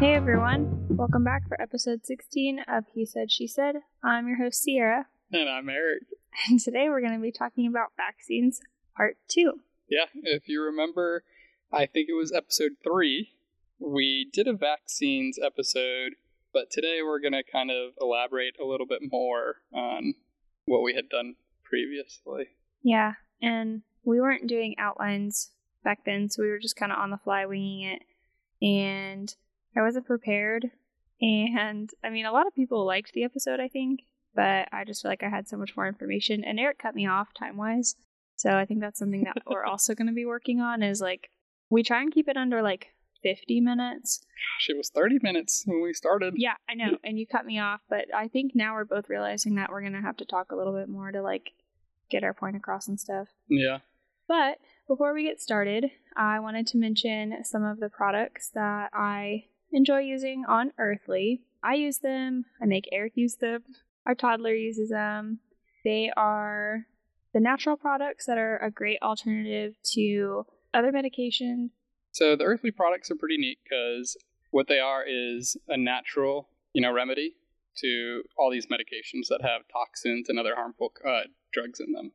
Hey everyone, welcome back for episode 16 of He Said, She Said. I'm your host, Sierra, And I'm Eric. and today we're going to be talking about vaccines part 2. Yeah, if you remember, I think it was episode three, we did a vaccines episode, but today we're going to kind of elaborate a little bit more on what we had done previously. Yeah, and we weren't doing outlines back then, so we were just kind of on the fly winging it. And I wasn't prepared. And I mean, a lot of people liked the episode, I think, but I just feel like I had so much more information. And Eric cut me off time wise. So I think that's something that we're also going to be working on is like, we try and keep it under like 50 minutes. Gosh, it was 30 minutes when we started. Yeah, I know. And you cut me off, but I think now we're both realizing that we're going to have to talk a little bit more to like get our point across and stuff. Yeah. But before we get started, I wanted to mention some of the products that I enjoy using on Earthly. I use them, I make Eric use them, our toddler uses them. They are the natural products that are a great alternative to other medication. So the earthly products are pretty neat because what they are is a natural, you know, remedy to all these medications that have toxins and other harmful uh, drugs in them.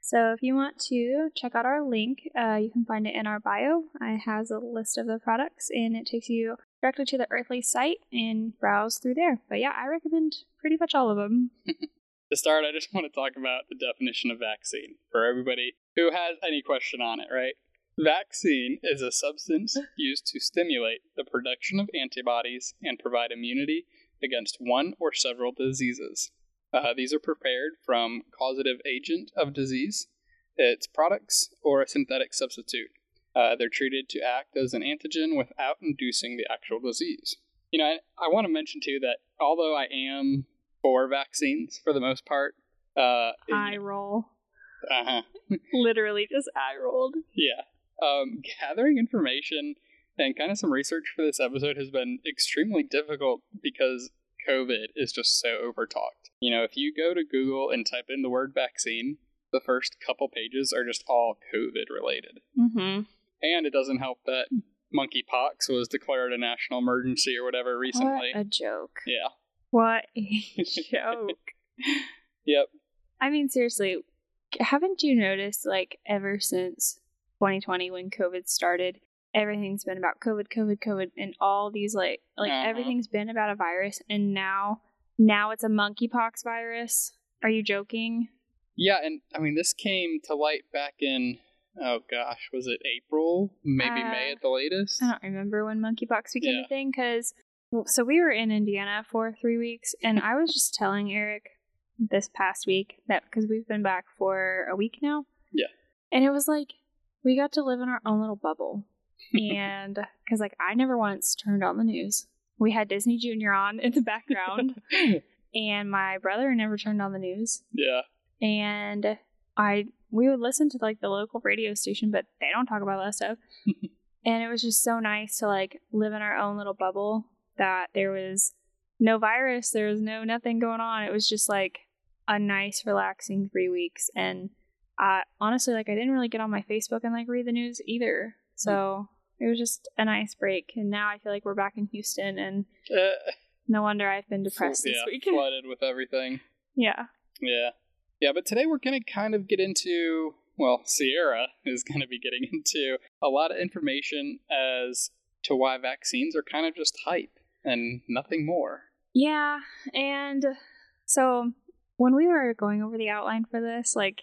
So if you want to check out our link, uh, you can find it in our bio. It has a list of the products and it takes you directly to the Earthly site and browse through there. But yeah, I recommend pretty much all of them. To start, I just want to talk about the definition of vaccine for everybody who has any question on it, right? Vaccine is a substance used to stimulate the production of antibodies and provide immunity against one or several diseases. Uh, these are prepared from causative agent of disease, its products, or a synthetic substitute. Uh, they're treated to act as an antigen without inducing the actual disease. You know, I, I want to mention too that although I am for vaccines for the most part, uh, Eye roll. uh-huh, Literally just eye rolled. yeah, um, gathering information and kind of some research for this episode has been extremely difficult because COVID is just so overtalked. You know, if you go to Google and type in the word vaccine, the first couple pages are just all COVID related. Mm-hmm. And it doesn't help that monkeypox was declared a national emergency or whatever recently. What a joke. Yeah. What a joke. Yep. I mean, seriously, haven't you noticed, like, ever since 2020 when COVID started, everything's been about COVID, COVID, COVID, and all these, like, like Uh-huh. everything's been about a virus, and now, now it's a monkeypox virus. Are you joking? Yeah, and I mean, this came to light back in, oh gosh, was it April? Maybe May Uh, at the latest? I don't remember when monkeypox became Yeah. a thing because, so we were in Indiana for three weeks, and I was just telling Eric this past week that because we've been back for a week now. Yeah. And it was like we got to live in our own little bubble, and because like I never once turned on the news. We had Disney Junior on in the background, and my brother never turned on the news yeah. and I we would listen to like the local radio station, but they don't talk about that stuff. and it was just so nice to like live in our own little bubble that there was no virus, there was no nothing going on. It was just like a nice, relaxing three weeks. And I honestly like I didn't really get on my Facebook and like read the news either. So it was just a nice break. And now I feel like we're back in Houston and Uh, no wonder I've been depressed this yeah, week. flooded with everything. yeah. Yeah. Yeah, but today we're going to kind of get into, well, Sierra is going to be getting into a lot of information as to why vaccines are kind of just hype and nothing more. Yeah, and so when we were going over the outline for this, like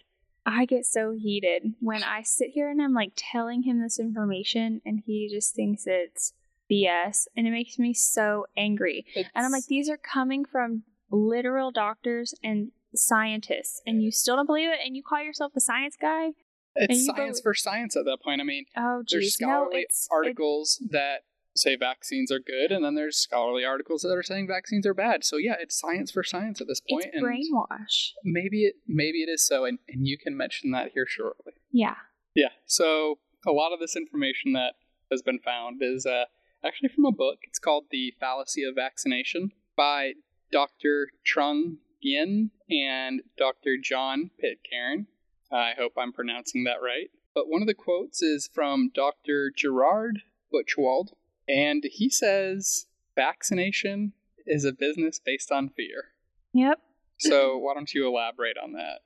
I get so heated when I sit here and I'm like telling him this information and he just thinks it's BS and it makes me so angry. And I'm like, these are coming from literal doctors and scientists, and you still don't believe it, and you call yourself the science guy? it's science go- for science at that point. I mean, Oh, there's geez, no, scholarly it's articles that say vaccines are good, and then there's scholarly articles that are saying vaccines are bad. So yeah, it's science for science at this point, it's and brainwash. maybe it maybe it is so, and, and you can mention that here shortly. Yeah. Yeah. So a lot of this information that has been found is uh, actually from a book. It's called The Fallacy of Vaccination by Dr. Trung Nguyen and Dr. John Pitcairn. I hope I'm pronouncing that right. But one of the quotes is from Dr. Gerard Butchwald, And he says vaccination is a business based on fear. Yep. So why don't you elaborate on that?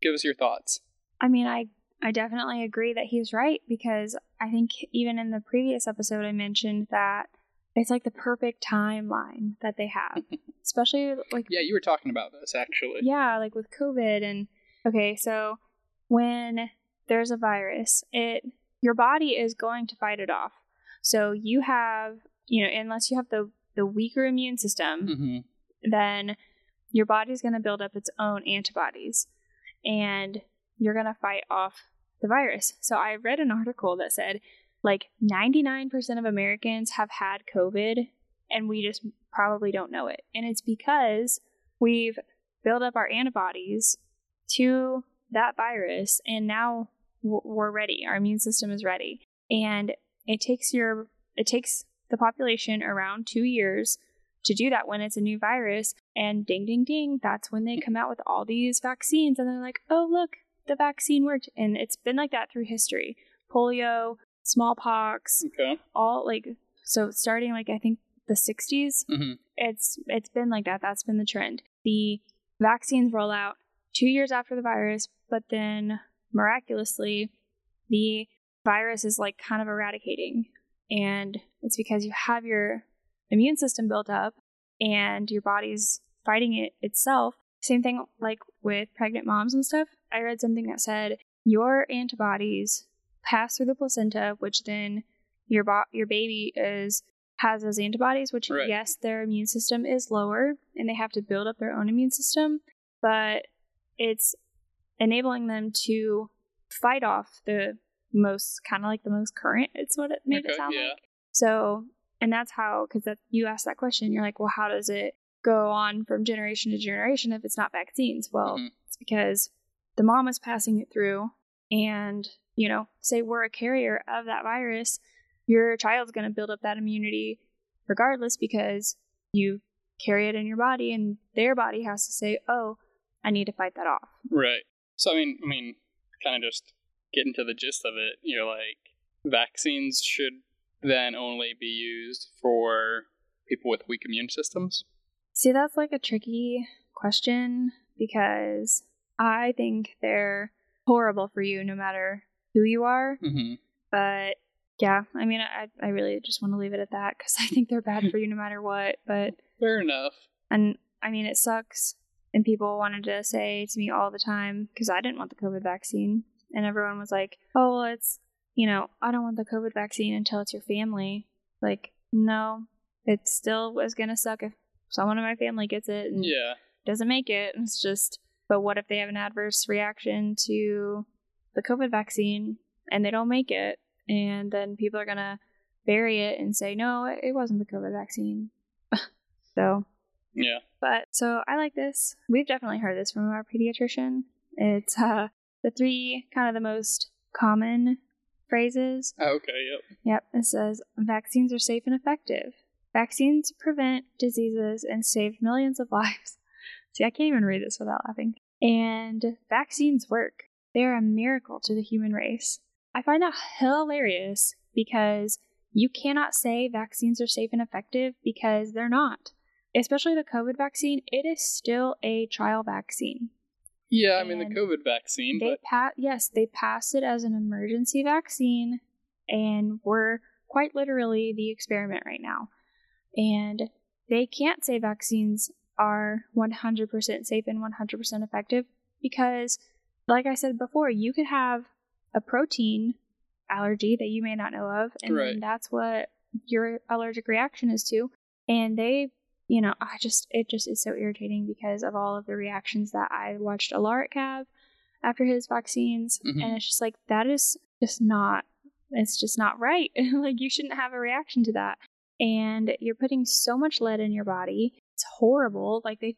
Give us your thoughts. I mean, I I definitely agree that he's right because I think even in the previous episode I mentioned that it's like the perfect timeline that they have. Especially like Yeah, you were talking about this actually. yeah, like with COVID and okay, so when there's a virus, it your body is going to fight it off. So you have, you know, unless you have the the weaker immune system, hmm then your body's going to build up its own antibodies and you're going to fight off the virus. So I read an article that said like 99% of Americans have had COVID and we just probably don't know it. And it's because we've built up our antibodies to that virus and now we're ready. Our immune system is ready. And it takes your it takes the population around 2 years to do that when it's a new virus. And ding, ding, ding, that's when they come out with all these vaccines. And they're like, oh, look, the vaccine worked. And it's been like that through history polio, smallpox, Okay. all like, so starting like, I think the 60s, hmm it's it's been like that. That's been the trend. The vaccines roll out two years after the virus, but then miraculously, the virus is like kind of eradicating, and it's because you have your immune system built up and your body's fighting it itself. Same thing like with pregnant moms and stuff. I read something that said your antibodies pass through the placenta, which then your bo- your baby is has those antibodies, which Right. yes, their immune system is lower and they have to build up their own immune system, but it's enabling them to fight off the most kind of like the most current. It's what it made Okay, it sound yeah. like. So, and that's how because that you asked that question, you're like, well, how does it go on from generation to generation if it's not vaccines? Well, Mhm. it's because the mom is passing it through, and you know, say we're a carrier of that virus, your child's going to build up that immunity regardless because you carry it in your body, and their body has to say, oh, I need to fight that off. Right. So I mean, I mean, kind of just getting to the gist of it. You're like, vaccines should then only be used for people with weak immune systems. See, that's like a tricky question because I think they're horrible for you no matter who you are. Mm-hmm. But yeah, I mean, I, I really just want to leave it at that because I think they're bad for you no matter what. But, Fair enough. and I mean, it sucks. And people wanted to say to me all the time because I didn't want the COVID vaccine. And everyone was like, oh, well, it's, you know, I don't want the COVID vaccine until it's your family. Like, no, it still is going to suck if someone in my family gets it. And Yeah. doesn't make it. It's just, but what if they have an adverse reaction to the COVID vaccine and they don't make it? And then people are going to bury it and say, no, it- it wasn't the COVID vaccine. so, Yeah. but so I like this. We've definitely heard this from our pediatrician. It's uh, the three kind of the most common phrases Oh, Okay. Yep. Yep, it says vaccines are safe and effective. Vaccines prevent diseases and save millions of lives. See, I can't even read this without laughing. And vaccines work. They are a miracle to the human race. I find that hilarious because you cannot say vaccines are safe and effective because they're not. Especially the COVID vaccine, it is still a trial vaccine. Yeah. I mean, the COVID vaccine, They but pa- yes, they passed it as an emergency vaccine, and we're quite literally the experiment right now. And they can't say vaccines are 100% safe and 100% effective because, like I said before, you could have a protein allergy that you may not know of, and Right. then that's what your allergic reaction is to. And they, you know, I just, it just is so irritating because of all of the reactions that I watched Alaric have after his vaccines. Mhm. And it's just like, that is just not, it's just not right. like, you shouldn't have a reaction to that. And you're putting so much lead in your body. It's horrible. Like, they,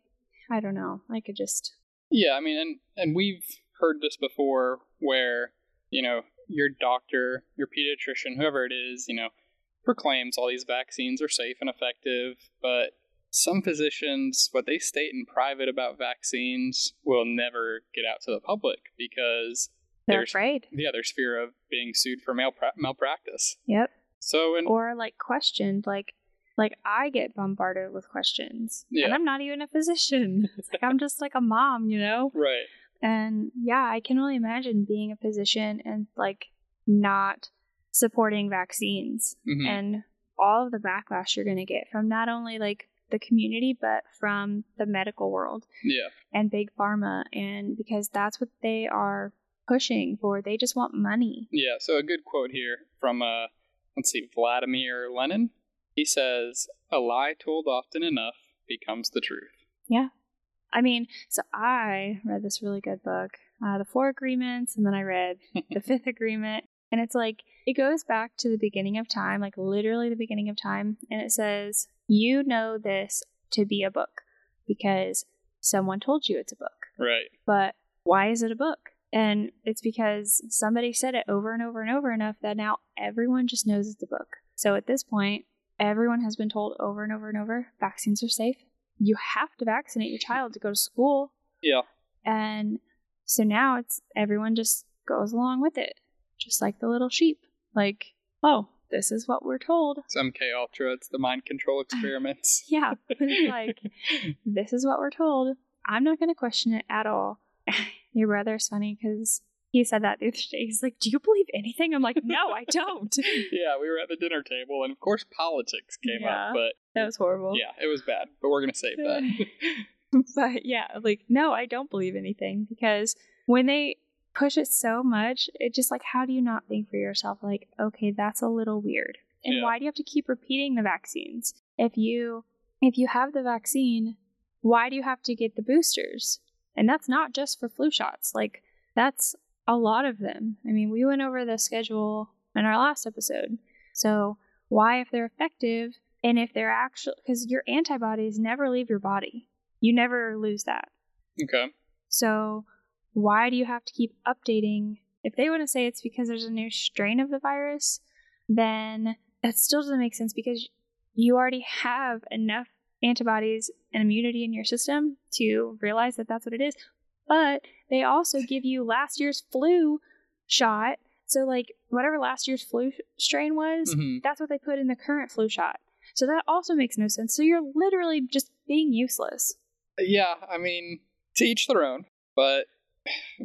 I don't know. I could just, Yeah, I mean, and and we've heard this before, where you know your doctor, your pediatrician, whoever it is, you know, proclaims all these vaccines are safe and effective, but some physicians, what they state in private about vaccines, will never get out to the public because they're afraid. yeah, there's fear of being sued for malpra- malpractice. Yep. So in or like questioned like like I get bombarded with questions. And I'm not even a physician. It's like I'm just like a mom, you know? right. And yeah, I can only imagine being a physician and like not supporting vaccines Mhm. and all of the backlash you're going to get from not only like the community but from the medical world Yeah. and big pharma and because that's what they are pushing for they just want money Yeah, so a good quote here from uh let's see, Vladimir Lenin. He says, "A lie told often enough becomes the truth." Yeah. I mean so i read this really good book uh, the four agreements and then i read the fifth agreement and it's like it goes back to the beginning of time like literally the beginning of time and it says you know this to be a book because someone told you it's a book Right. but why is it a book? And it's because somebody said it over and over and over enough that now everyone just knows it's a book. So at this point, everyone has been told over and over and over vaccines are safe. You have to vaccinate your child to go to school. Yeah. And so now it's everyone just goes along with it, just like the little sheep. Like, oh, this is what we're told. It's MK Ultra, it's the mind control experiments. Yeah. It's like, this is what we're told. I'm not going to question it at all. Your brother's funny because he said that the other day. He's like, Do you believe anything? I'm like, No, I don't. yeah, we were at the dinner table and of course politics came Yeah. up, but That was horrible. yeah, it was bad. But we're gonna save that. But yeah, like, no, I don't believe anything because when they push it so much, it just like, how do you not think for yourself, like, okay, that's a little weird? And Yeah. why do you have to keep repeating the vaccines? If you if you have the vaccine, why do you have to get the boosters? And that's not just for flu shots. Like that's a lot of them. I mean, we went over the schedule in our last episode. So, why if they're effective and if they're actually cuz your antibodies never leave your body. You never lose that. okay. So, why do you have to keep updating? If they want to say it's because there's a new strain of the virus, then that still doesn't make sense because you already have enough antibodies and immunity in your system to realize that that's what it is. But they also give you last year's flu shot. So, like, whatever last year's flu strain was, hmm that's what they put in the current flu shot. So, that also makes no sense. So, you're literally just being useless. Yeah, I mean, to each their own, but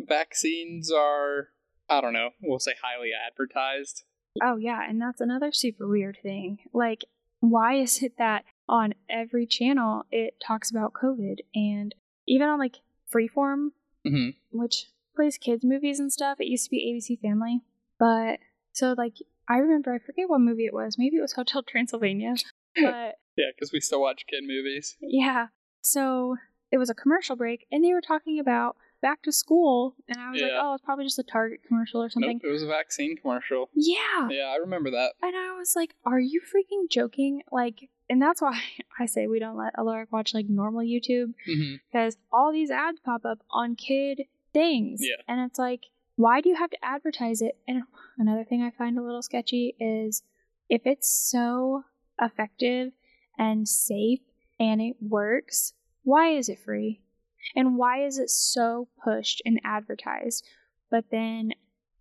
vaccines are I don't know, we'll say highly advertised. Oh, yeah. And that's another super weird thing. Like, why is it that on every channel it talks about COVID? And even on like Freeform, hmm which plays kids' movies and stuff, it used to be ABC Family. But so, like, I remember, I forget what movie it was. Maybe it was Hotel Transylvania. But Yeah, because we still watch kid movies. yeah. So it was a commercial break, and they were talking about back to school. And I was like, oh, it's probably just a Target commercial or something. Nope, it was a vaccine commercial. Yeah. Yeah, I remember that. And I was like, are you freaking joking? Like, and that's why I say we don't let Alaric watch like normal YouTube mm-hmm. because all these ads pop up on kid things. Yeah. And it's like, why do you have to advertise it? And another thing I find a little sketchy is if it's so effective and safe and it works, why is it free? And why is it so pushed and advertised? But then,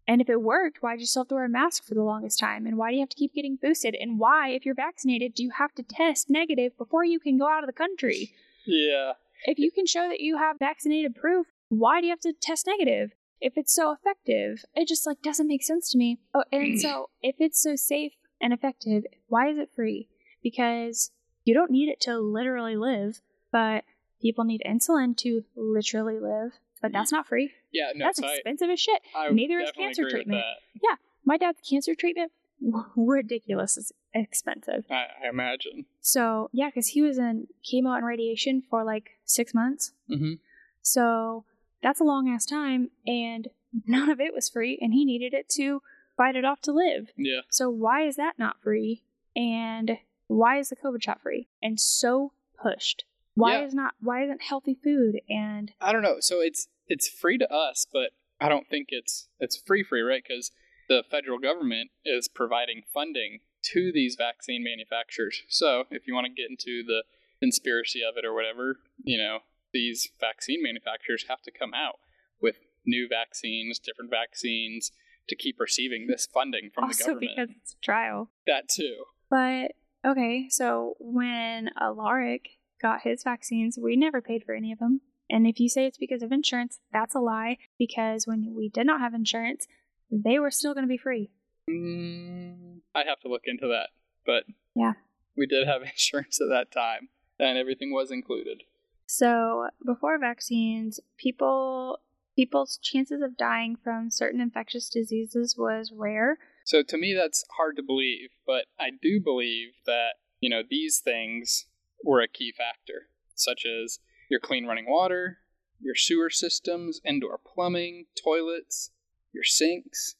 and if it worked, why did you still have to wear a mask for the longest time? And why do you have to keep getting boosted? And why, if you're vaccinated, do you have to test negative before you can go out of the country? Yeah. If you can show that you have vaccinated proof, why do you have to test negative? If it's so effective, it just like doesn't make sense to me. Oh, and so if it's so safe and effective, why is it free? Because you don't need it to literally live, but people need insulin to literally live. But that's not free. Yeah, no, that's so I, expensive as shit. I Neither is cancer treatment. Yeah. My dad's cancer treatment, ridiculous it's expensive. I, I imagine. So yeah, because he was in chemo and radiation for like six months. hmm So that's a long ass time, and none of it was free, and he needed it to fight it off to live. Yeah. So why is that not free? And why is the COVID shot free and so pushed? Why Yeah. is not why isn't healthy food and I don't know. So it's it's free to us, but I don't think it's it's free free, right? Because the federal government is providing funding to these vaccine manufacturers. So if you want to get into the conspiracy of it or whatever, you know, these vaccine manufacturers have to come out with new vaccines, different vaccines, to keep receiving this funding from the government. also because it's a trial. that too. But okay, so when Alaric got his vaccines, we never paid for any of them. And if you say it's because of insurance, that's a lie because when we did not have insurance, they were still going to be free. Mm, I'd have to look into that, but Yeah. we did have insurance at that time, and everything was included. So before vaccines, people people's chances of dying from certain infectious diseases was rare. So to me, that's hard to believe, but I do believe that you know these things were a key factor, such as your clean running water, your sewer systems, indoor plumbing, toilets, your sinks,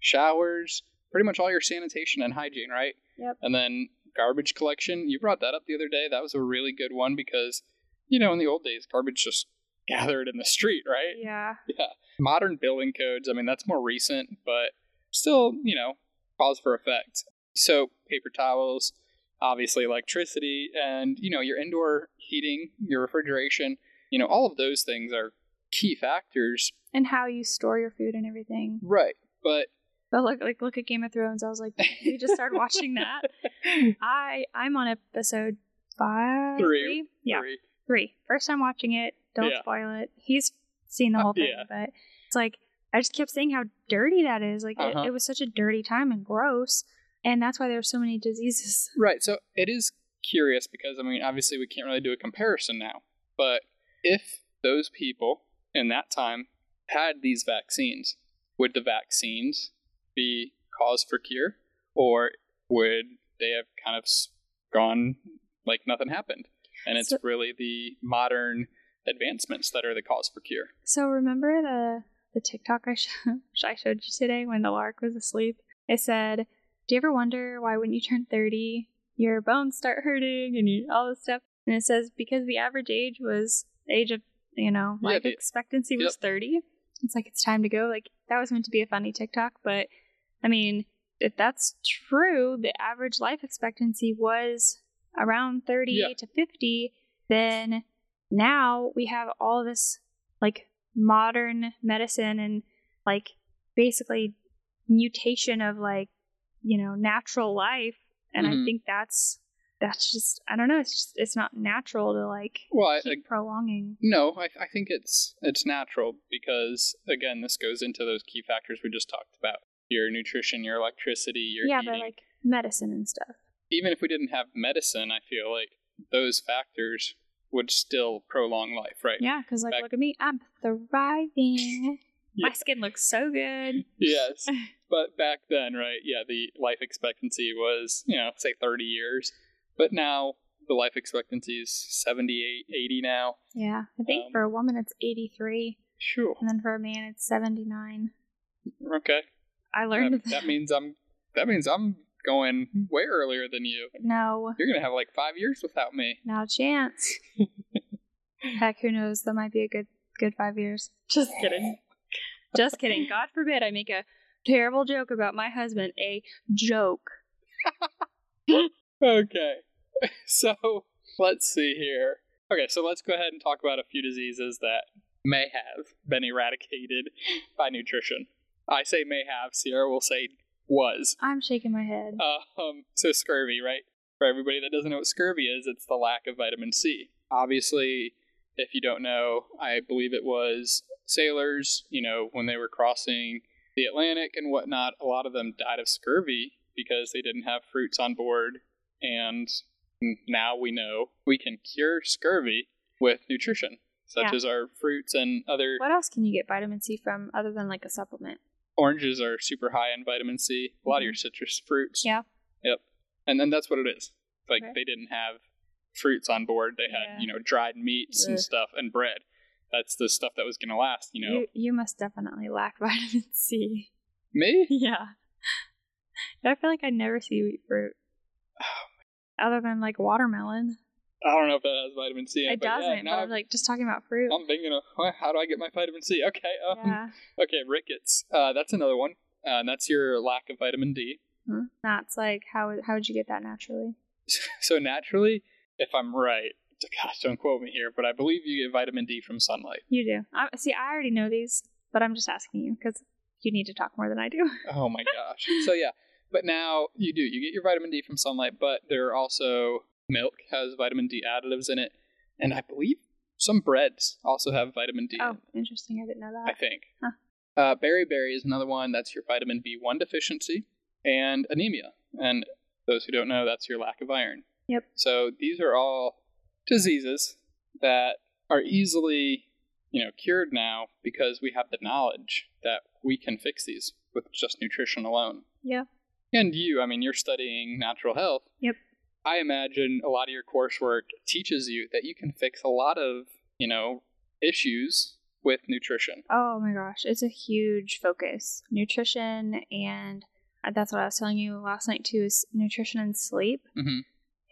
showers, pretty much all your sanitation and hygiene, right? Yep. And then garbage collection. You brought that up the other day. That was a really good one because, you know, in the old days, garbage just gathered in the street, right? Yeah. Yeah. Modern building codes, I mean, that's more recent, but still, you know, cause for effect. So, paper towels, obviously electricity, and, you know, your indoor heating, your refrigeration, you know, all of those things are key factors. And how you store your food and everything. Right. But But look like look at Game of Thrones. I was like, we just started watching that. I I'm on episode five. Three. Yeah. Three. Three. First time watching it. Don't Yeah. spoil it. He's seen the Uh, whole thing, yeah. but it's like I just kept saying how dirty that is. Like Uh-huh. it, it was such a dirty time and gross, and that's why there's so many diseases. Right. So it is curious because I mean, obviously we can't really do a comparison now. But if those people in that time had these vaccines, would the vaccines be cause for cure, or would they have kind of gone like nothing happened? And it's So- really the modern advancements that are the cause for cure. So remember the the TikTok I, sh- I showed you today when Alaric was asleep? It said, "Do you ever wonder why when you turn 30, your bones start hurting and you, all this stuff?" And it says because the average age was age of you know Yeah, life the- expectancy was 30. It's like it's time to go. Like that was meant to be a funny TikTok, but I mean, if that's true, the average life expectancy was around 30 Yeah. to 50, then now we have all this like modern medicine and like basically mutation of like you know natural life and i Mhm. think that's that's just i don't know it's just it's not natural to like Well, I, keep prolonging No, I, I think it's it's natural because again, this goes into those key factors we just talked about: your nutrition, your electricity, your yeah eating. but like medicine and stuff Even if we didn't have medicine, I feel like those factors would still prolong life, right? yeah because like Back- look at me i'm thriving Yeah. my skin looks so good Yes, but back then, right? Yeah, the life expectancy was you know say thirty years, but now the life expectancy is 78, 80 now. yeah i think Um, for a woman it's 83 Sure. and then for a man it's 79 Okay. i learned That, that means I'm that means I'm going way earlier than you. no You're gonna have like five years without me. Not a chance. Heck, who knows? That might be a good good five years. Just kidding. Just kidding. God forbid I make a terrible joke about my husband. A joke. Okay. So let's see here. Okay, so let's go ahead and talk about a few diseases that may have been eradicated by nutrition. I say may have, Sierra will say was. I'm shaking my head. Um, so scurvy, right? For everybody that doesn't know what scurvy is, it's the lack of vitamin C. Obviously, if you don't know, I believe it was sailors, you know, when they were crossing the Atlantic and whatnot, a lot of them died of scurvy because they didn't have fruits on board. And now we know we can cure scurvy with nutrition, such Yeah. as our fruits and other What else can you get vitamin C from other than like a supplement? oranges are super high in vitamin C. A lot of your mm-hmm. citrus fruits. Yeah. Yep. And then that's what it is. Like Okay. they didn't have fruits on board. They had, Yeah. you know, dried meats and stuff and bread. That's the stuff that was going to last, you know. You you must definitely lack vitamin C. Me? yeah. I feel like I never see wheat fruit. Other than like watermelon. I don't know if that has vitamin C. In, it but doesn't, now but I'm I'm, like just talking about fruit. I'm thinking of well, how do I get my vitamin C? Okay. Um, yeah. Okay, rickets. Uh, that's another one. Uh, and that's your lack of vitamin D. Hmm. That's like how how would you get that naturally? So naturally, if I'm right, gosh, don't quote me here, but I believe you get vitamin D from sunlight. You do. I, see, I already know these, but I'm just asking you because you need to talk more than I do. Oh my gosh. So yeah, but now you do. You get your vitamin D from sunlight, but there are also milk has vitamin D additives in it, and I believe some breads also have vitamin D. Oh, interesting. I didn't know that. I think. Huh. Uh, beriberi is another one. That's your vitamin B1 deficiency and anemia. And those who don't know, that's your lack of iron. Yep. So these are all diseases that are easily, you know, cured now because we have the knowledge that we can fix these with just nutrition alone. Yeah. And you, I mean, you're studying natural health. Yep. I imagine a lot of your coursework teaches you that you can fix a lot of, you know, issues with nutrition. Oh my gosh, it's a huge focus. Nutrition and uh, that's what I was telling you last night too is nutrition and sleep. Mm Mhm.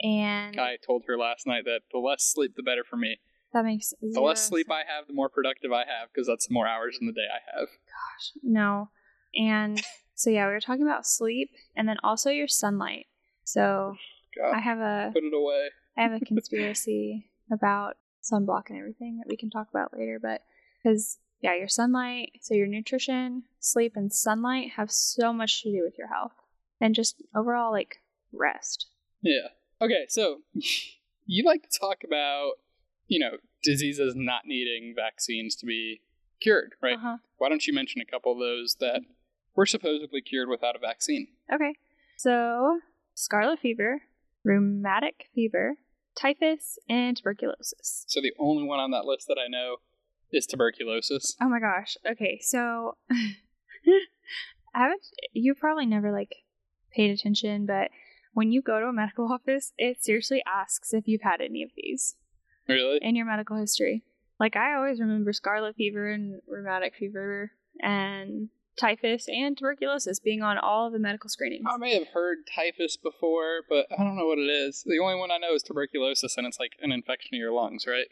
And I told her last night that the less sleep, the better for me. that makes The less sleep I have, the more productive I have because that's the more hours in the day I have. Gosh, no. And so yeah, we were talking about sleep and then also your sunlight. So God, I have a put it away. I have a conspiracy about sunblock and everything that we can talk about later, but because yeah, your sunlight, so your nutrition, sleep, and sunlight have so much to do with your health and just overall like rest. Yeah. Okay, so you like to talk about, you know, diseases not needing vaccines to be cured, right? Uh-huh. Why don't you mention a couple of those that were supposedly cured without a vaccine? Okay. So scarlet fever, rheumatic fever, typhus, and tuberculosis. So the only one on that list that I know is tuberculosis. Oh my gosh. Okay, so I haven't you probably never like paid attention, but when you go to a medical office, it seriously asks if you've had any of these Really? in your medical history. Like I always remember scarlet fever and rheumatic fever and typhus and tuberculosis being on all of the medical screenings. I may have heard typhus before, but I don't know what it is. The only one I know is tuberculosis, and it's like an infection of your lungs, right?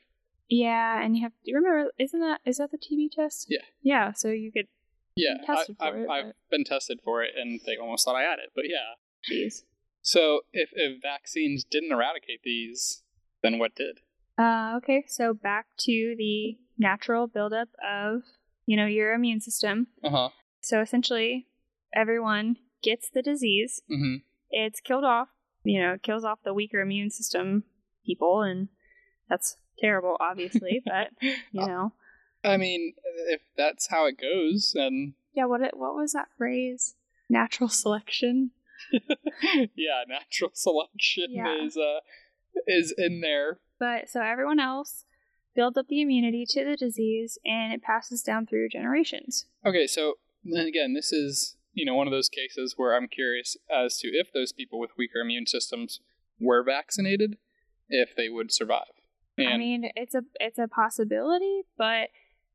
Yeah, and you have do you remember isn't that is that the TB test? Yeah. Yeah, so you could Yeah, I, for I've, I've been tested for it, and they almost thought I had it. But yeah. jeez. So if, if vaccines didn't eradicate these, then what did? Uh, okay, so back to the natural buildup of, you know, your immune system. Uh huh. So essentially, everyone gets the disease. Mm-hmm. It's killed off, you know, it kills off the weaker immune system people, and that's terrible, obviously, but, you know. I mean, if that's how it goes, then Yeah, what it, what was that phrase? Natural selection? yeah, natural selection Yeah. is uh is in there. But so everyone else builds up the immunity to the disease, and it passes down through generations. Okay, so then again, this is you know one of those cases where I'm curious as to if those people with weaker immune systems were vaccinated, if they would survive. And I mean, it's a it's a possibility, but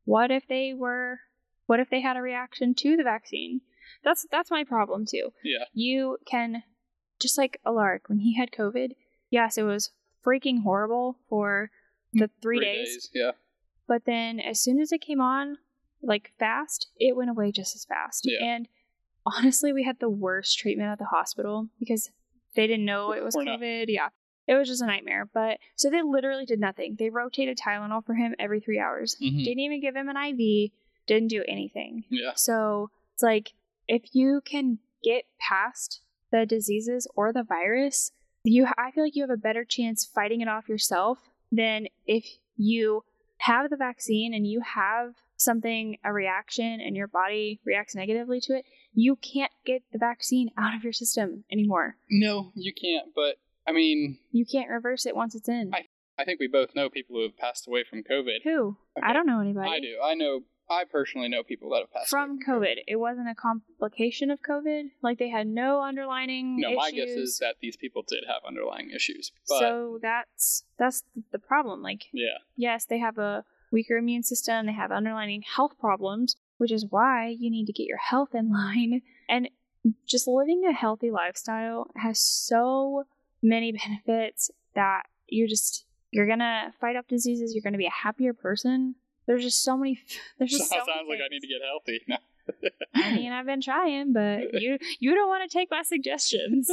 what if they were what if they had a reaction to the vaccine? That's that's my problem too. yeah, You can just like Alaric when he had COVID. Yes, it was freaking horrible for the three, days, Yeah, but then as soon as it came on, like fast, it went away just as fast. Yeah. And honestly, we had the worst treatment at the hospital because they didn't know it was We're not- COVID. Yeah. It was just a nightmare. But so they literally did nothing. They rotated Tylenol for him every three hours. Mhm. Didn't even give him an IV. Didn't do anything. yeah, So it's like if you can get past the diseases or the virus, you I feel like you have a better chance fighting it off yourself than if you have the vaccine and you have something a reaction and your body reacts negatively to it. You can't get the vaccine out of your system anymore. no, you can't. But I mean, You can't reverse it once it's in. I- I think we both know people who have passed away from COVID. Who? I don't know anybody. I do. I know. I personally know people that have passed From away COVID. It wasn't a complication of COVID. Like they had no underlining No, my guess is that these people did have underlying issues. But so that's that's the problem. Like yeah, yes, they have a weaker immune system, they have underlying health problems, which is why you need to get your health in line. And just living a healthy lifestyle has so many benefits that you're just you're gonna fight off diseases, you're gonna be a happier person. There's just so many there's just so sounds many like I need to get healthy. No. I mean, I've been trying, but you you don't want to take my suggestions.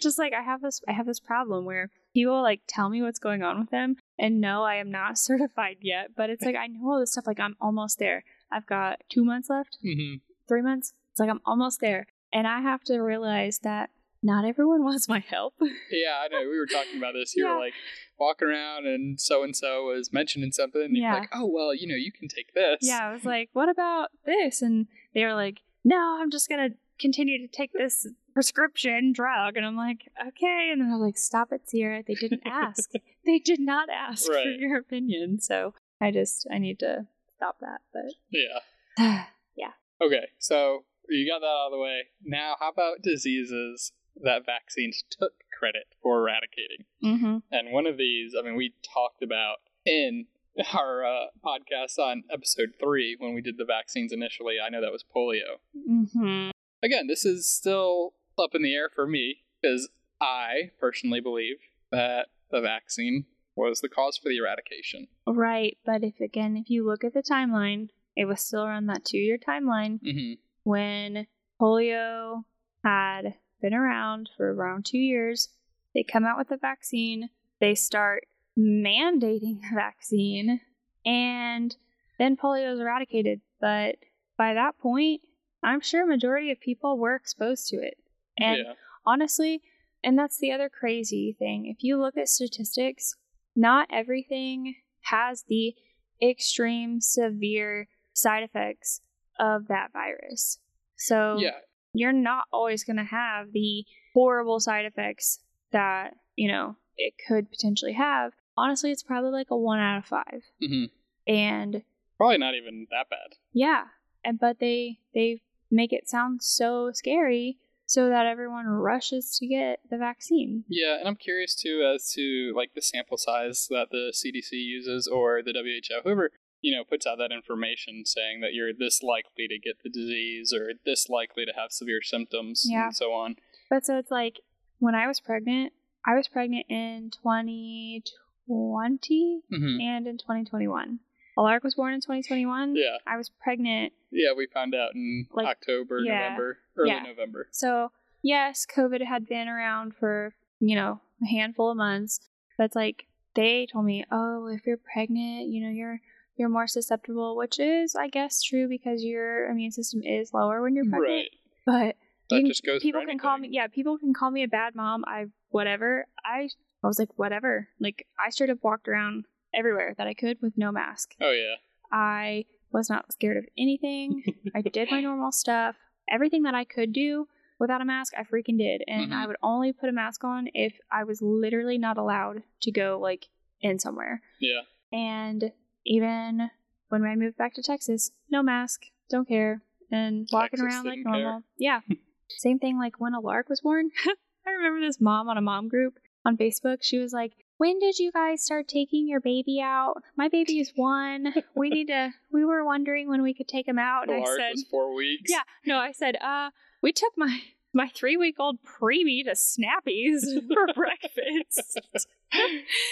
Just like I have this I have this problem where people like tell me what's going on with them and no, I am not certified yet, but it's like I know all this stuff like I'm almost there. I've got 2 months left hmm three months. It's like I'm almost there. And I have to realize that not everyone wants my help. Yeah, I know. We were talking about this. You Yeah. were like walking around, and so and so was mentioning something. And you're Yeah. like, oh well, you know, you can take this. yeah, I was like, what about this? And they were like, no, I'm just going to continue to take this prescription drug. And I'm like, okay. And then I was like, stop it, Sierra. They didn't ask. they did not ask for your opinion. So I just, I need to stop that. But yeah. yeah. Okay, so you got that out of the way. Now, how about diseases that vaccines took credit for eradicating? hmm And one of these, I mean, we talked about in our uh, podcast on episode three when we did the vaccines initially. I know that was polio. hmm Again, this is still up in the air for me because I personally believe that the vaccine was the cause for the eradication. Right. But if, again, if you look at the timeline, it was still around that two year timeline hmm when polio had been around for around two years. They come out with the vaccine, they start mandating the vaccine, and then polio is eradicated. But by that point, I'm sure a majority of people were exposed to it. And yeah. honestly, and that's the other crazy thing. If you look at statistics, not everything has the extreme severe side effects of that virus. So Yeah. You're not always going to have the horrible side effects that, you know, it could potentially have. Honestly, it's probably like a 1 out of 5. hmm And Probably not even that bad. yeah, and but they they make it sound so scary so that everyone rushes to get the vaccine. Yeah, and I'm curious too as to like the sample size that the CDC uses or the WHO, whoever you know puts out that information saying that you're this likely to get the disease or this likely to have severe symptoms Yeah. and so on. But so it's like when I was pregnant, I was pregnant in 2020 hmm and in 2021. Alaric was born in 2021. Yeah, I was pregnant. yeah, we found out in Like, October, yeah, November, early yeah. November. So, yes, COVID had been around for, you know, a handful of months, but it's like they told me, "Oh, if you're pregnant, you know, you're you're more susceptible," which is I guess true because your immune system is lower when you're pregnant. Right. But That you can- just goes. people can call me yeah people can call me a bad mom i whatever i i was like whatever like i straight up walked around everywhere that i could with no mask Oh yeah. i was not scared of anything i did my normal stuff everything that i could do without a mask i freaking did and i Mhm. would only put a mask on if i was literally not allowed to go like in somewhere Yeah. and even when I moved back to Texas, no mask, don't care, and walking Texas around like didn't care. normal. Yeah. Same thing like when Alaric was born. I remember this mom on a mom group on Facebook. She was like, When did you guys start taking your baby out? My baby is one. We need to, we were wondering when we could take him out. And I said, was four weeks. Yeah, no, I said, uh, we took my my three week old preemie to Snappies for breakfast.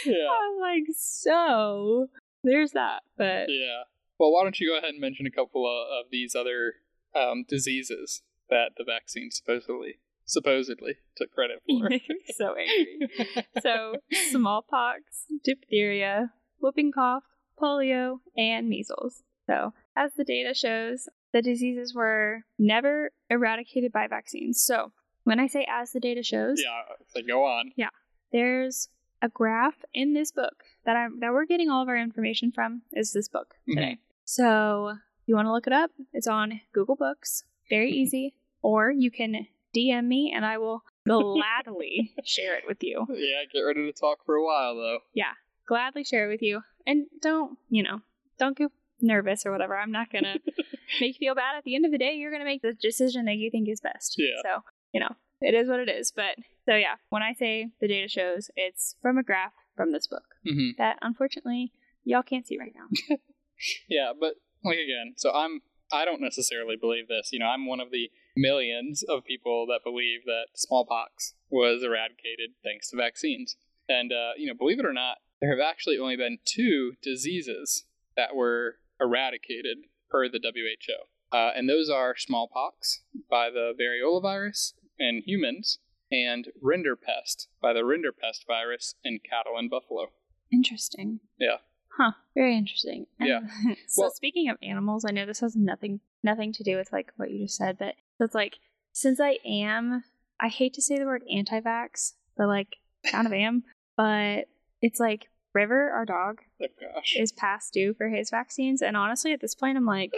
yeah. I was like, so there's that. But Yeah. Well, why don't you go ahead and mention a couple of, of these other um, diseases that the vaccine supposedly supposedly took credit for? so angry. So smallpox, diphtheria, whooping cough, polio, and measles. So as the data shows, the diseases were never eradicated by vaccines. So when I say as the data shows, yeah. So go on. Yeah, there's a graph in this book that I'm that we're getting all of our information from is this book mm-hmm. today. So you want to look it up? It's on Google Books. Very mm-hmm. easy. Or you can DM me and I will gladly share it with you. Yeah. Get ready to talk for a while though. Yeah, gladly share it with you. And don't, you know, don't get nervous or whatever. I'm not gonna make you feel bad. At the end of the day, you're gonna make the decision that you think is best. Yeah. So, you know, it is what it is. But so yeah, when I say the data shows, it's from a graph from this book hmm that unfortunately y'all can't see right now. Yeah, but like again, so I'm I don't necessarily believe this. You know, I'm one of the millions of people that believe that smallpox was eradicated thanks to vaccines. And uh, you know, believe it or not, there have actually only been two diseases that were eradicated per the WHO, uh, and those are smallpox by the variola virus in humans and rinderpest by the rinderpest virus in cattle and buffalo. Interesting. Yeah. Huh. Very interesting. Yeah. so Well- speaking of animals, I know this has nothing nothing to do with like what you just said, but it's like since I am, I hate to say the word anti-vax, but like kind of am, but it's like River, our dog, Oh is past due for his vaccines, and honestly, at this point, I'm like,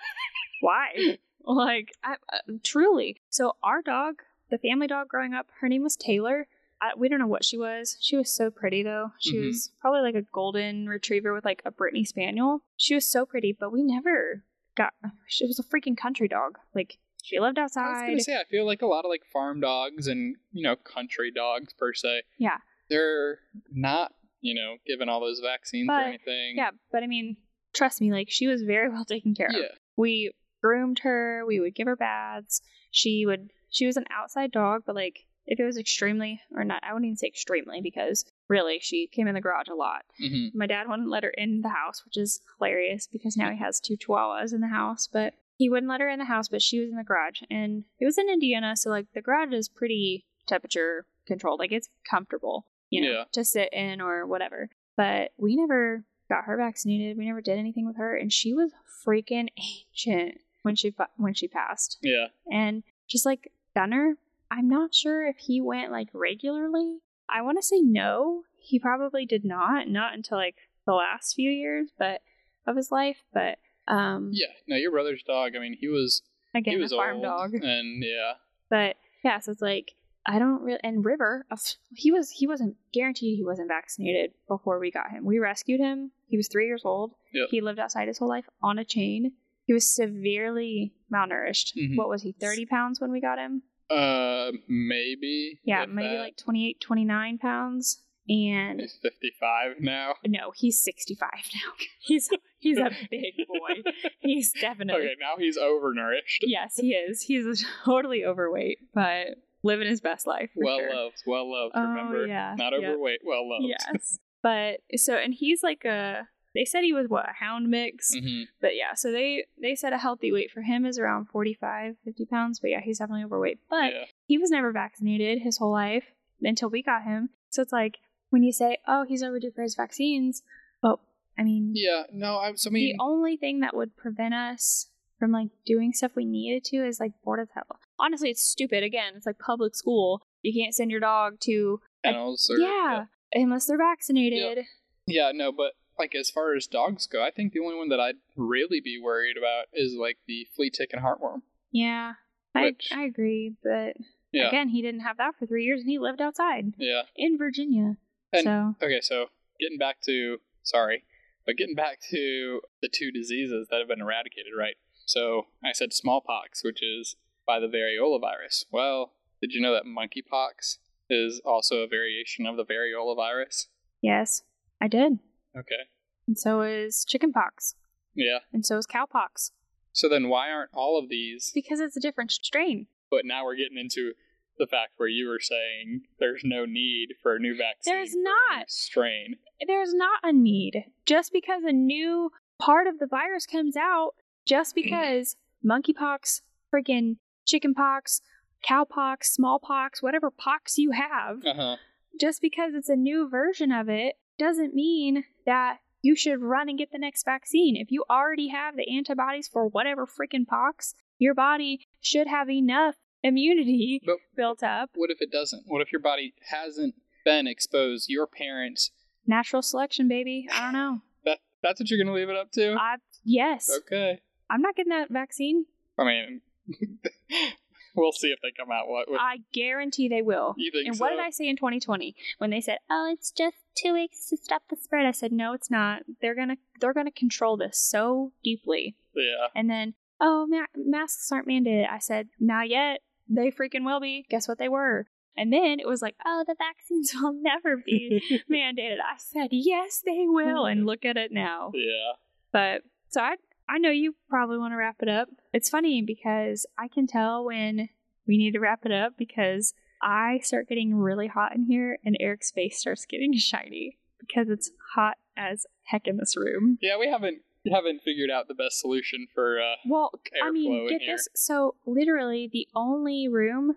why? Like, I, uh, truly. So our dog, the family dog growing up, her name was Taylor. I, we don't know what she was. She was so pretty though. She Mhm. was probably like a golden retriever with like a Brittany Spaniel. She was so pretty, but we never got. She was a freaking country dog. Like she lived I was outside. gonna say I feel like a lot of like farm dogs and you know country dogs per se. Yeah. They're not you know given all those vaccines or anything. Yeah, but I mean, trust me, like she was very well taken care of. Yeah. We groomed her. We would give her baths. She would. She was an outside dog, but like if it was extremely or not, I wouldn't even say extremely because really she came in the garage a lot. hmm My dad wouldn't let her in the house, which is hilarious because now he has two chihuahuas in the house, but he wouldn't let her in the house, but she was in the garage. And it was in Indiana, so like the garage is pretty temperature controlled. Like it's comfortable, you know, Yeah. to sit in or whatever. But we never got her vaccinated. We never did anything with her, and she was freaking ancient when she when she passed. Yeah. And just like Gunner, I'm not sure if he went like regularly. I want to say no. He probably did not, not until like the last few years, but of his life. But um, Yeah. No, your brother's dog. I mean, he was again, he was a farm dog. and yeah. But yeah, so it's like I don't really. And River, he was he wasn't guaranteed he wasn't vaccinated before we got him. We rescued him. He was three years old. Yep. He lived outside his whole life on a chain. He was severely malnourished. Mhm. What was he? Thirty pounds when we got him. Uh, maybe. Yeah, maybe that. like 28, 29 pounds. And He's fifty-five now. no, he's 65 now. He's he's a big boy. He's definitely Okay, now he's overnourished. Yes, he is. He's totally overweight, but living his best life. Well sure. loved, well loved. Oh, remember, yeah, not overweight, well loved. Yes. But so and he's like a they said he was what, a hound mix. hmm But yeah, so they they said a healthy weight for him is around 45, 50 pounds. But yeah, he's definitely overweight. But yeah. he was never vaccinated his whole life until we got him. So it's like when you say, "Oh, he's overdue for his vaccines," but I mean, Yeah. No, I. So I mean, the only thing that would prevent us from like doing stuff we needed to is like border health. Honestly, it's stupid. Again, it's like public school. You can't send your dog to kennels or yeah, unless they're vaccinated. Yeah, no, but like as far as dogs go, I think the only one that I'd really be worried about is like the flea tick and heartworm. Yeah, I I agree, but Yeah. again, he didn't have that for three years, and he lived outside Yeah. in Virginia. And- so Okay, so getting back to sorry, but getting back to the two diseases that have been eradicated, right? So I said smallpox, which is by the variola virus. Well, did you know that monkeypox is also a variation of the variola virus? yes, I did, Okay. and so is chickenpox, Yeah. and so is cowpox, So then why aren't all of these because it's a different strain. but now we're getting into the fact where you were saying there's no need for a new vaccine. There's for a new not. strain. there's not a need. Just because a new part of the virus comes out, just because monkeypox, freaking chickenpox, cowpox, smallpox, whatever pox you have, Uh huh. just because it's a new version of it doesn't mean that you should run and get the next vaccine. If you already have the antibodies for whatever freaking pox, your body should have enough immunity But- built up. What if it doesn't? What if your body hasn't been exposed? Your parents. Natural selection, baby. I don't know. That that's what you're gonna leave it up to? I yes. Okay. I'm not getting that vaccine. I mean, we'll see if they come out. What? what I guarantee they will. you think? And what did I say in 2020 when they said, "Oh, it's just two weeks to stop the spread"? I said, "No, it's not. They're gonna they're gonna control this so deeply." Yeah. And then, "Oh, ma- masks aren't mandated." I said, "Not yet. They freaking will be." Guess what? They were. And then it was like, "Oh, the vaccines will never be mandated." I said, "Yes, they will." And hmm. look at it now. yeah. But so I I know you probably want to wrap it up. It's funny because I can tell when we need to wrap it up because I start getting really hot in here and Eric's face starts getting shiny because it's hot as heck in this room. Yeah. We haven't haven't figured out the best solution for. uh Well, I mean, get this. So literally, the only room,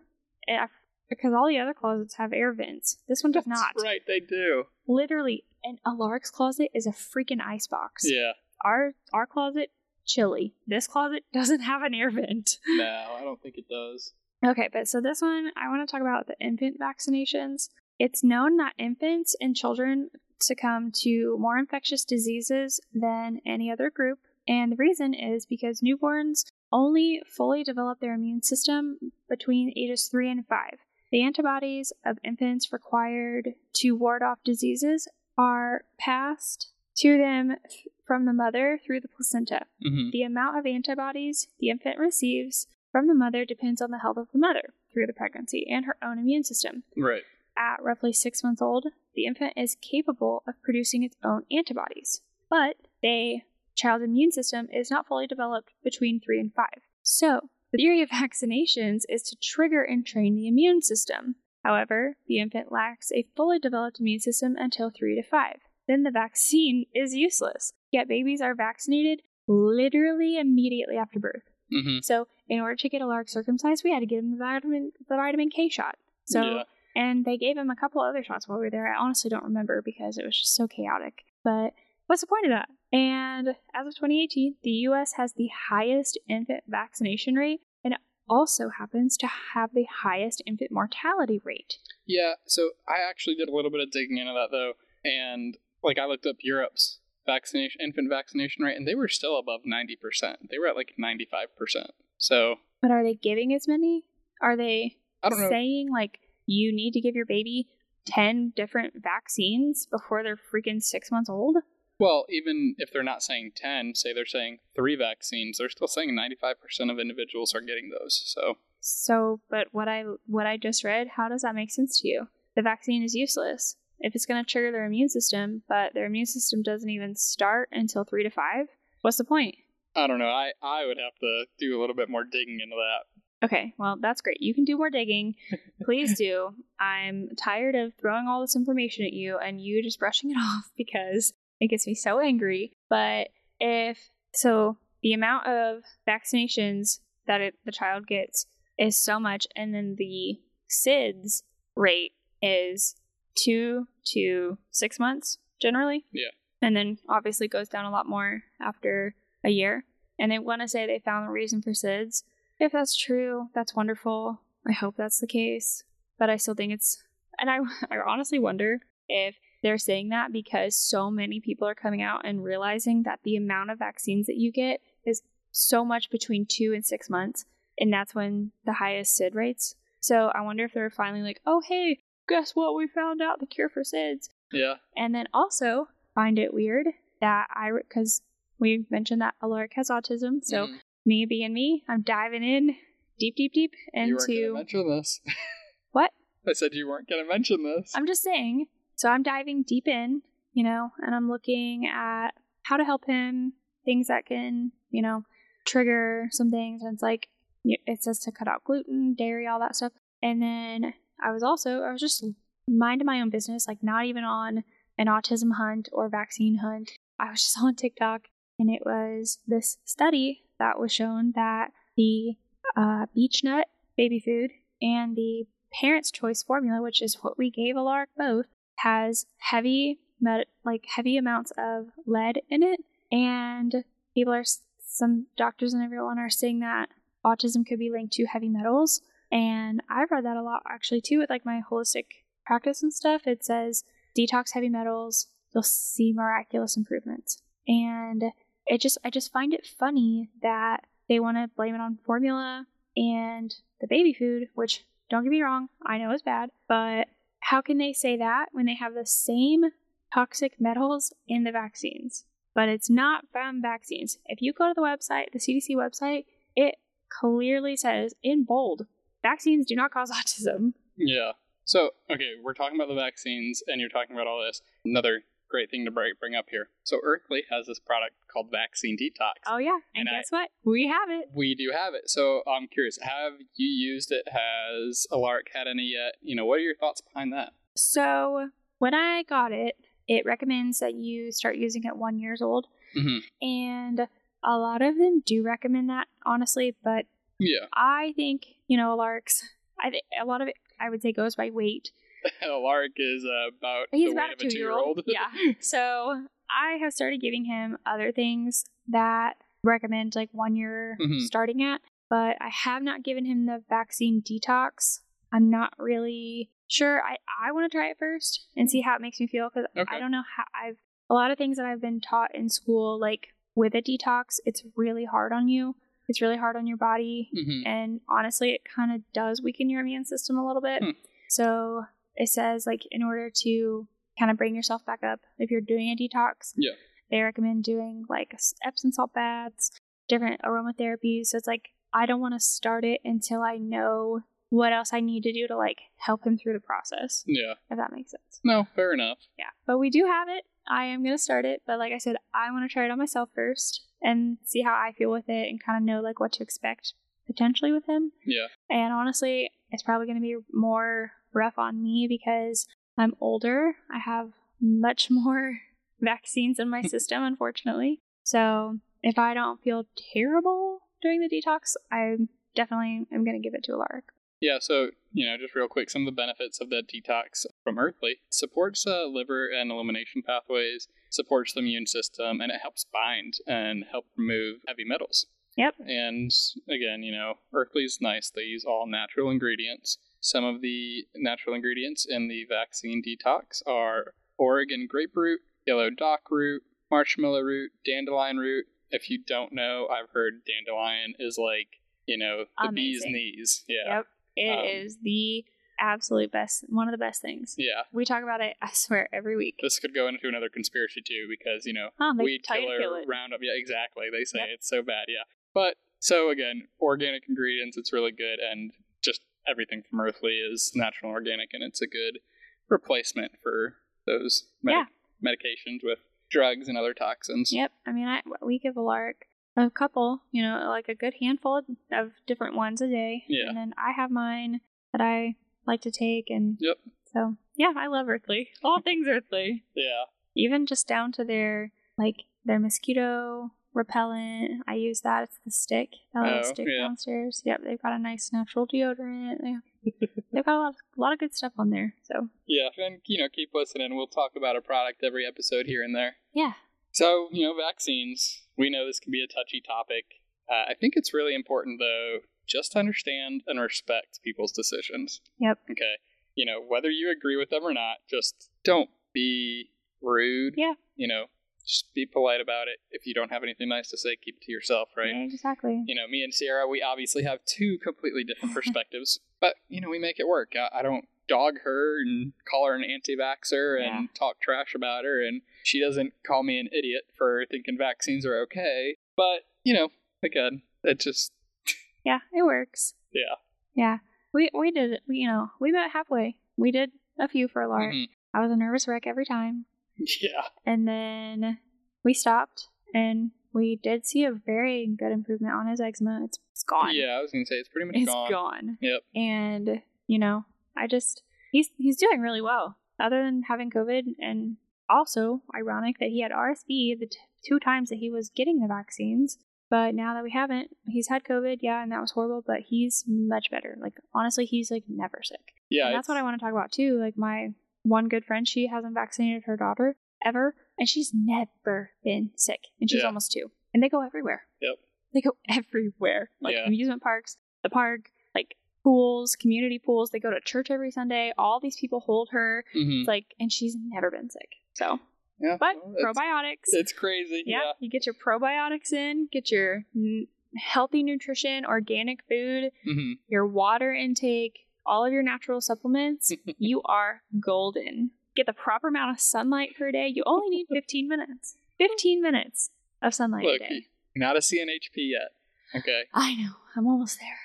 eh, because all the other closets have air vents. This one does That's not. Right. They do. Literally, and Alaric's closet is a freaking ice box. Yeah. Our our closet chilly. This closet doesn't have an air vent. No, I don't think it does. Okay, but so this one, I want to talk about the infant vaccinations. It's known that infants and children succumb to more infectious diseases than any other group, and the reason is because newborns only fully develop their immune system between ages 3 and 5. The antibodies of infants required to ward off diseases are passed to them from the mother through the placenta. Mm-hmm. The amount of antibodies the infant receives from the mother depends on the health of the mother through the pregnancy and her own immune system. Right. At roughly six months old, the infant is capable of producing its own antibodies, but the child's immune system is not fully developed between three and five. So, the theory of vaccinations is to trigger and train the immune system. However, the infant lacks a fully developed immune system until three to five. Then the vaccine is useless. Yet babies are vaccinated literally immediately after birth. Mm-hmm. So, in order to get a Alaric circumcised, we had to give him the vitamin the vitamin K shot. So, yeah. and they gave him a couple other shots while we were there. I honestly don't remember because it was just so chaotic. But what's the point of that? And as of 2018, the U.S. has the highest infant vaccination rate, and it also happens to have the highest infant mortality rate. Yeah, so I actually did a little bit of digging into that though, and like I looked up Europe's vaccination infant vaccination rate, and they were still above ninety percent. They were at like ninety five percent. So But are they giving as many? Are they I don't know. saying like you need to give your baby 10 different vaccines before they're freaking six months old? Well, even if they're not saying ten, say they're saying three vaccines, they're still saying ninety five percent of individuals are getting those. So So, but what I what I just read, how does that make sense to you? The vaccine is useless if it's going to trigger their immune system, but their immune system doesn't even start until three to five. What's the point? I don't know. I I would have to do a little bit more digging into that. Okay, well, that's great. You can do more digging. Please do. I'm tired of throwing all this information at you and you just brushing it off because it gets me so angry. But if so, the amount of vaccinations that it, the child gets is so much, and then the SIDS rate is two to six months generally. Yeah. And then obviously goes down a lot more after a year. And they want to say they found the reason for SIDS. If that's true, that's wonderful. I hope that's the case. But I still think it's, and I, I honestly wonder if they're saying that because so many people are coming out and realizing that the amount of vaccines that you get is so much between two and six months. And that's when the highest SID rates. So I wonder if they're finally like, oh, hey, guess what? We found out the cure for SIDS. Yeah. And then also find it weird that I, because we mentioned that Alaric has autism. So Mhm. me being me, I'm diving in deep, deep, deep into. you weren't mention this. what? I said you weren't gonna mention this. I'm just saying. So I'm diving deep in, you know, and I'm looking at how to help him, things that can, you know, trigger some things. And it's like, it says to cut out gluten, dairy, all that stuff. And then I was also, I was just minding my own business, like not even on an autism hunt or vaccine hunt. I was just on TikTok and it was this study that was shown that the uh, Beech-Nut baby food and the parents' choice formula, which is what we gave Alaric both, has heavy, med- like heavy amounts of lead in it, and people are some doctors and everyone are saying that autism could be linked to heavy metals, and I've read that a lot actually too with like my holistic practice and stuff. It says detox heavy metals, you'll see miraculous improvements, and it just I just find it funny that they want to blame it on formula and the baby food, which don't get me wrong, I know is bad, but how can they say that when they have the same toxic metals in the vaccines? But it's not from vaccines. If you go to the website, the CDC website, it clearly says in bold vaccines do not cause autism. Yeah. So, okay, we're talking about the vaccines and you're talking about all this. Another great thing to bring bring up here. So, Earthly has this product called Vaccine Detox. Oh, yeah. And, And I- guess what? We have it. We do have it. So, I'm curious, have you used it? Has Alaric had any yet? You know, what are your thoughts behind that? So when I got it, it recommends that you start using it one years old. Mhm. And a lot of them do recommend that, honestly, but Yeah. I think, you know, Alaric's, I think a lot of it, I would say, goes by weight. Alaric is uh, about He's the about a a two year old. yeah. So I have started giving him other things that recommend like one you're Mhm. starting at. But I have not given him the vaccine detox. I'm not really sure. I, I want to try it first and see how it makes me feel because Okay. I don't know how I've a lot of things that I've been taught in school, like with a detox, it's really hard on you. It's really hard on your body. hmm And honestly, it kind of does weaken your immune system a little bit. Hmm. So it says, like, in order to kind of bring yourself back up, if you're doing a detox, Yeah. they recommend doing like Epsom salt baths, different aromatherapies. So it's like, I don't want to start it until I know what else I need to do to like help him through the process, Yeah. if that makes sense. No, fair enough. Yeah. But we do have it. I am going to start it. But like I said, I want to try it on myself first and see how I feel with it and kind of know like what to expect potentially with him. Yeah. And honestly, it's probably going to be more rough on me because I'm older. I have much more vaccines in my system, unfortunately. So if I don't feel terrible doing the detox, I definitely am going to give it to Alaric. Yeah, so, you know, just real quick, some of the benefits of the detox from Earthly supports uh, liver and elimination pathways, supports the immune system, and it helps bind and help remove heavy metals. Yep. And again, you know, Earthly's nice. They use all natural ingredients. Some of the natural ingredients in the vaccine detox are Oregon grapefruit, yellow dock root, marshmallow root, dandelion root. If you don't know, I've heard dandelion is like, you know, the bee's knees. Yeah. Yep. It is Um, the absolute best, one of the best things. Yeah. We talk about it, I swear, every week. This could go into another conspiracy too, because you know, Oh, they weed killer kill. Roundup. Yeah, exactly. They say Yep. it's so bad. Yeah, but so again, organic ingredients. It's really good, and just everything from Earthly is natural and organic, and it's a good replacement for those Yeah. medications with drugs and other toxins. Yep. I mean, I we give Alaric a couple, you know, like a good handful of different ones a day. Yeah. And then I have mine that I like to take, and Yep. so yeah, I love Earthly. All things Earthly, Yeah. even just down to their like their mosquito repellent. I use that. It's the stick, that little Oh, stick yeah. downstairs. Yep, they've got a nice natural deodorant. They, they've got a lot, a lot of good stuff on there. So Yeah, and you know, keep listening. We'll talk about a product every episode here and there. yeah, So, you know, vaccines, we know this can be a touchy topic. Uh, I think it's really important, though, just to understand and respect people's decisions. Yep. Okay. You know, whether you agree with them or not, just don't be rude. Yeah. You know, just be polite about it. If you don't have anything nice to say, keep it to yourself, right? Yeah, exactly. You know, me and Sierra, we obviously have two completely different perspectives, but, you know, we make it work. I, I don't dog her and call her an anti vaxxer and Yeah. talk trash about her, and she doesn't call me an idiot for thinking vaccines are okay. But, you know, again, it just, Yeah, it works. yeah. Yeah, we we did it. We, you know, we met halfway. We did a few for Alaric. Mhm. I was a nervous wreck every time, Yeah. and then we stopped, and we did see a very good improvement on his eczema. It's, it's gone. Yeah, I was going to say, it's pretty much gone. it's gone. gone. Yep. And you know, I just he's he's doing really well. Other than having COVID, and also ironic that he had RSV the t- two times that he was getting the vaccines. But now that we haven't, he's had COVID, yeah, and that was horrible. But he's much better. Like honestly, he's like never sick. Yeah. and that's what I want to talk about too. Like my one good friend, she hasn't vaccinated her daughter ever, and she's never been sick, and she's Yeah. almost two, and they go everywhere. Yep. They go everywhere, like Yeah. amusement parks, the park, like pools, community pools. They go to church every Sunday. All these people hold her. Mhm. It's like, and she's never been sick. So, Yeah. but well, probiotics. it's crazy. yeah, Yeah. you get your probiotics in, get your n- healthy nutrition, organic food, hmm your water intake, all of your natural supplements, you are golden. Get the proper amount of sunlight per day. You only need 15 minutes. 15 minutes of sunlight Look, a day. not a CNHP yet. Okay. I know. I'm almost there.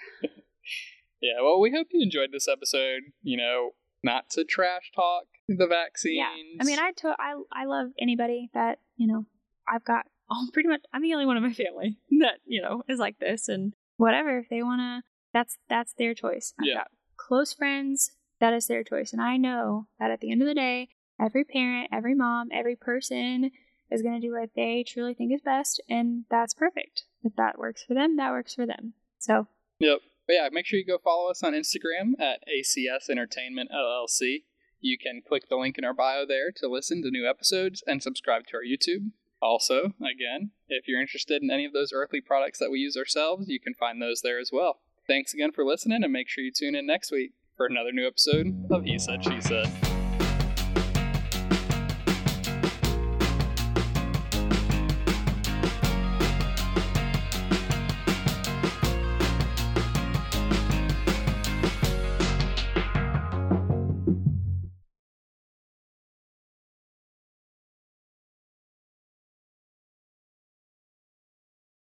Yeah, well, we hope you enjoyed this episode. You know, not to trash talk the vaccines. Yeah. I mean, I to- I I love anybody that, you know, I've got oh, pretty much I'm the only one in my family that, you know, is like this and whatever if they want to that's that's their choice. I've Yeah. got close friends, that is their choice. And I know that at the end of the day, every parent, every mom, every person is going to do what they truly think is best and that's perfect. If that works for them, that works for them. So, Yep. But yeah, make sure you go follow us on Instagram at ACS Entertainment LLC. You can click the link in our bio there to listen to new episodes and subscribe to our YouTube. Also, again, if you're interested in any of those Earthly products that we use ourselves, you can find those there as well. Thanks again for listening, and make sure you tune in next week for another new episode of He Said, She Said.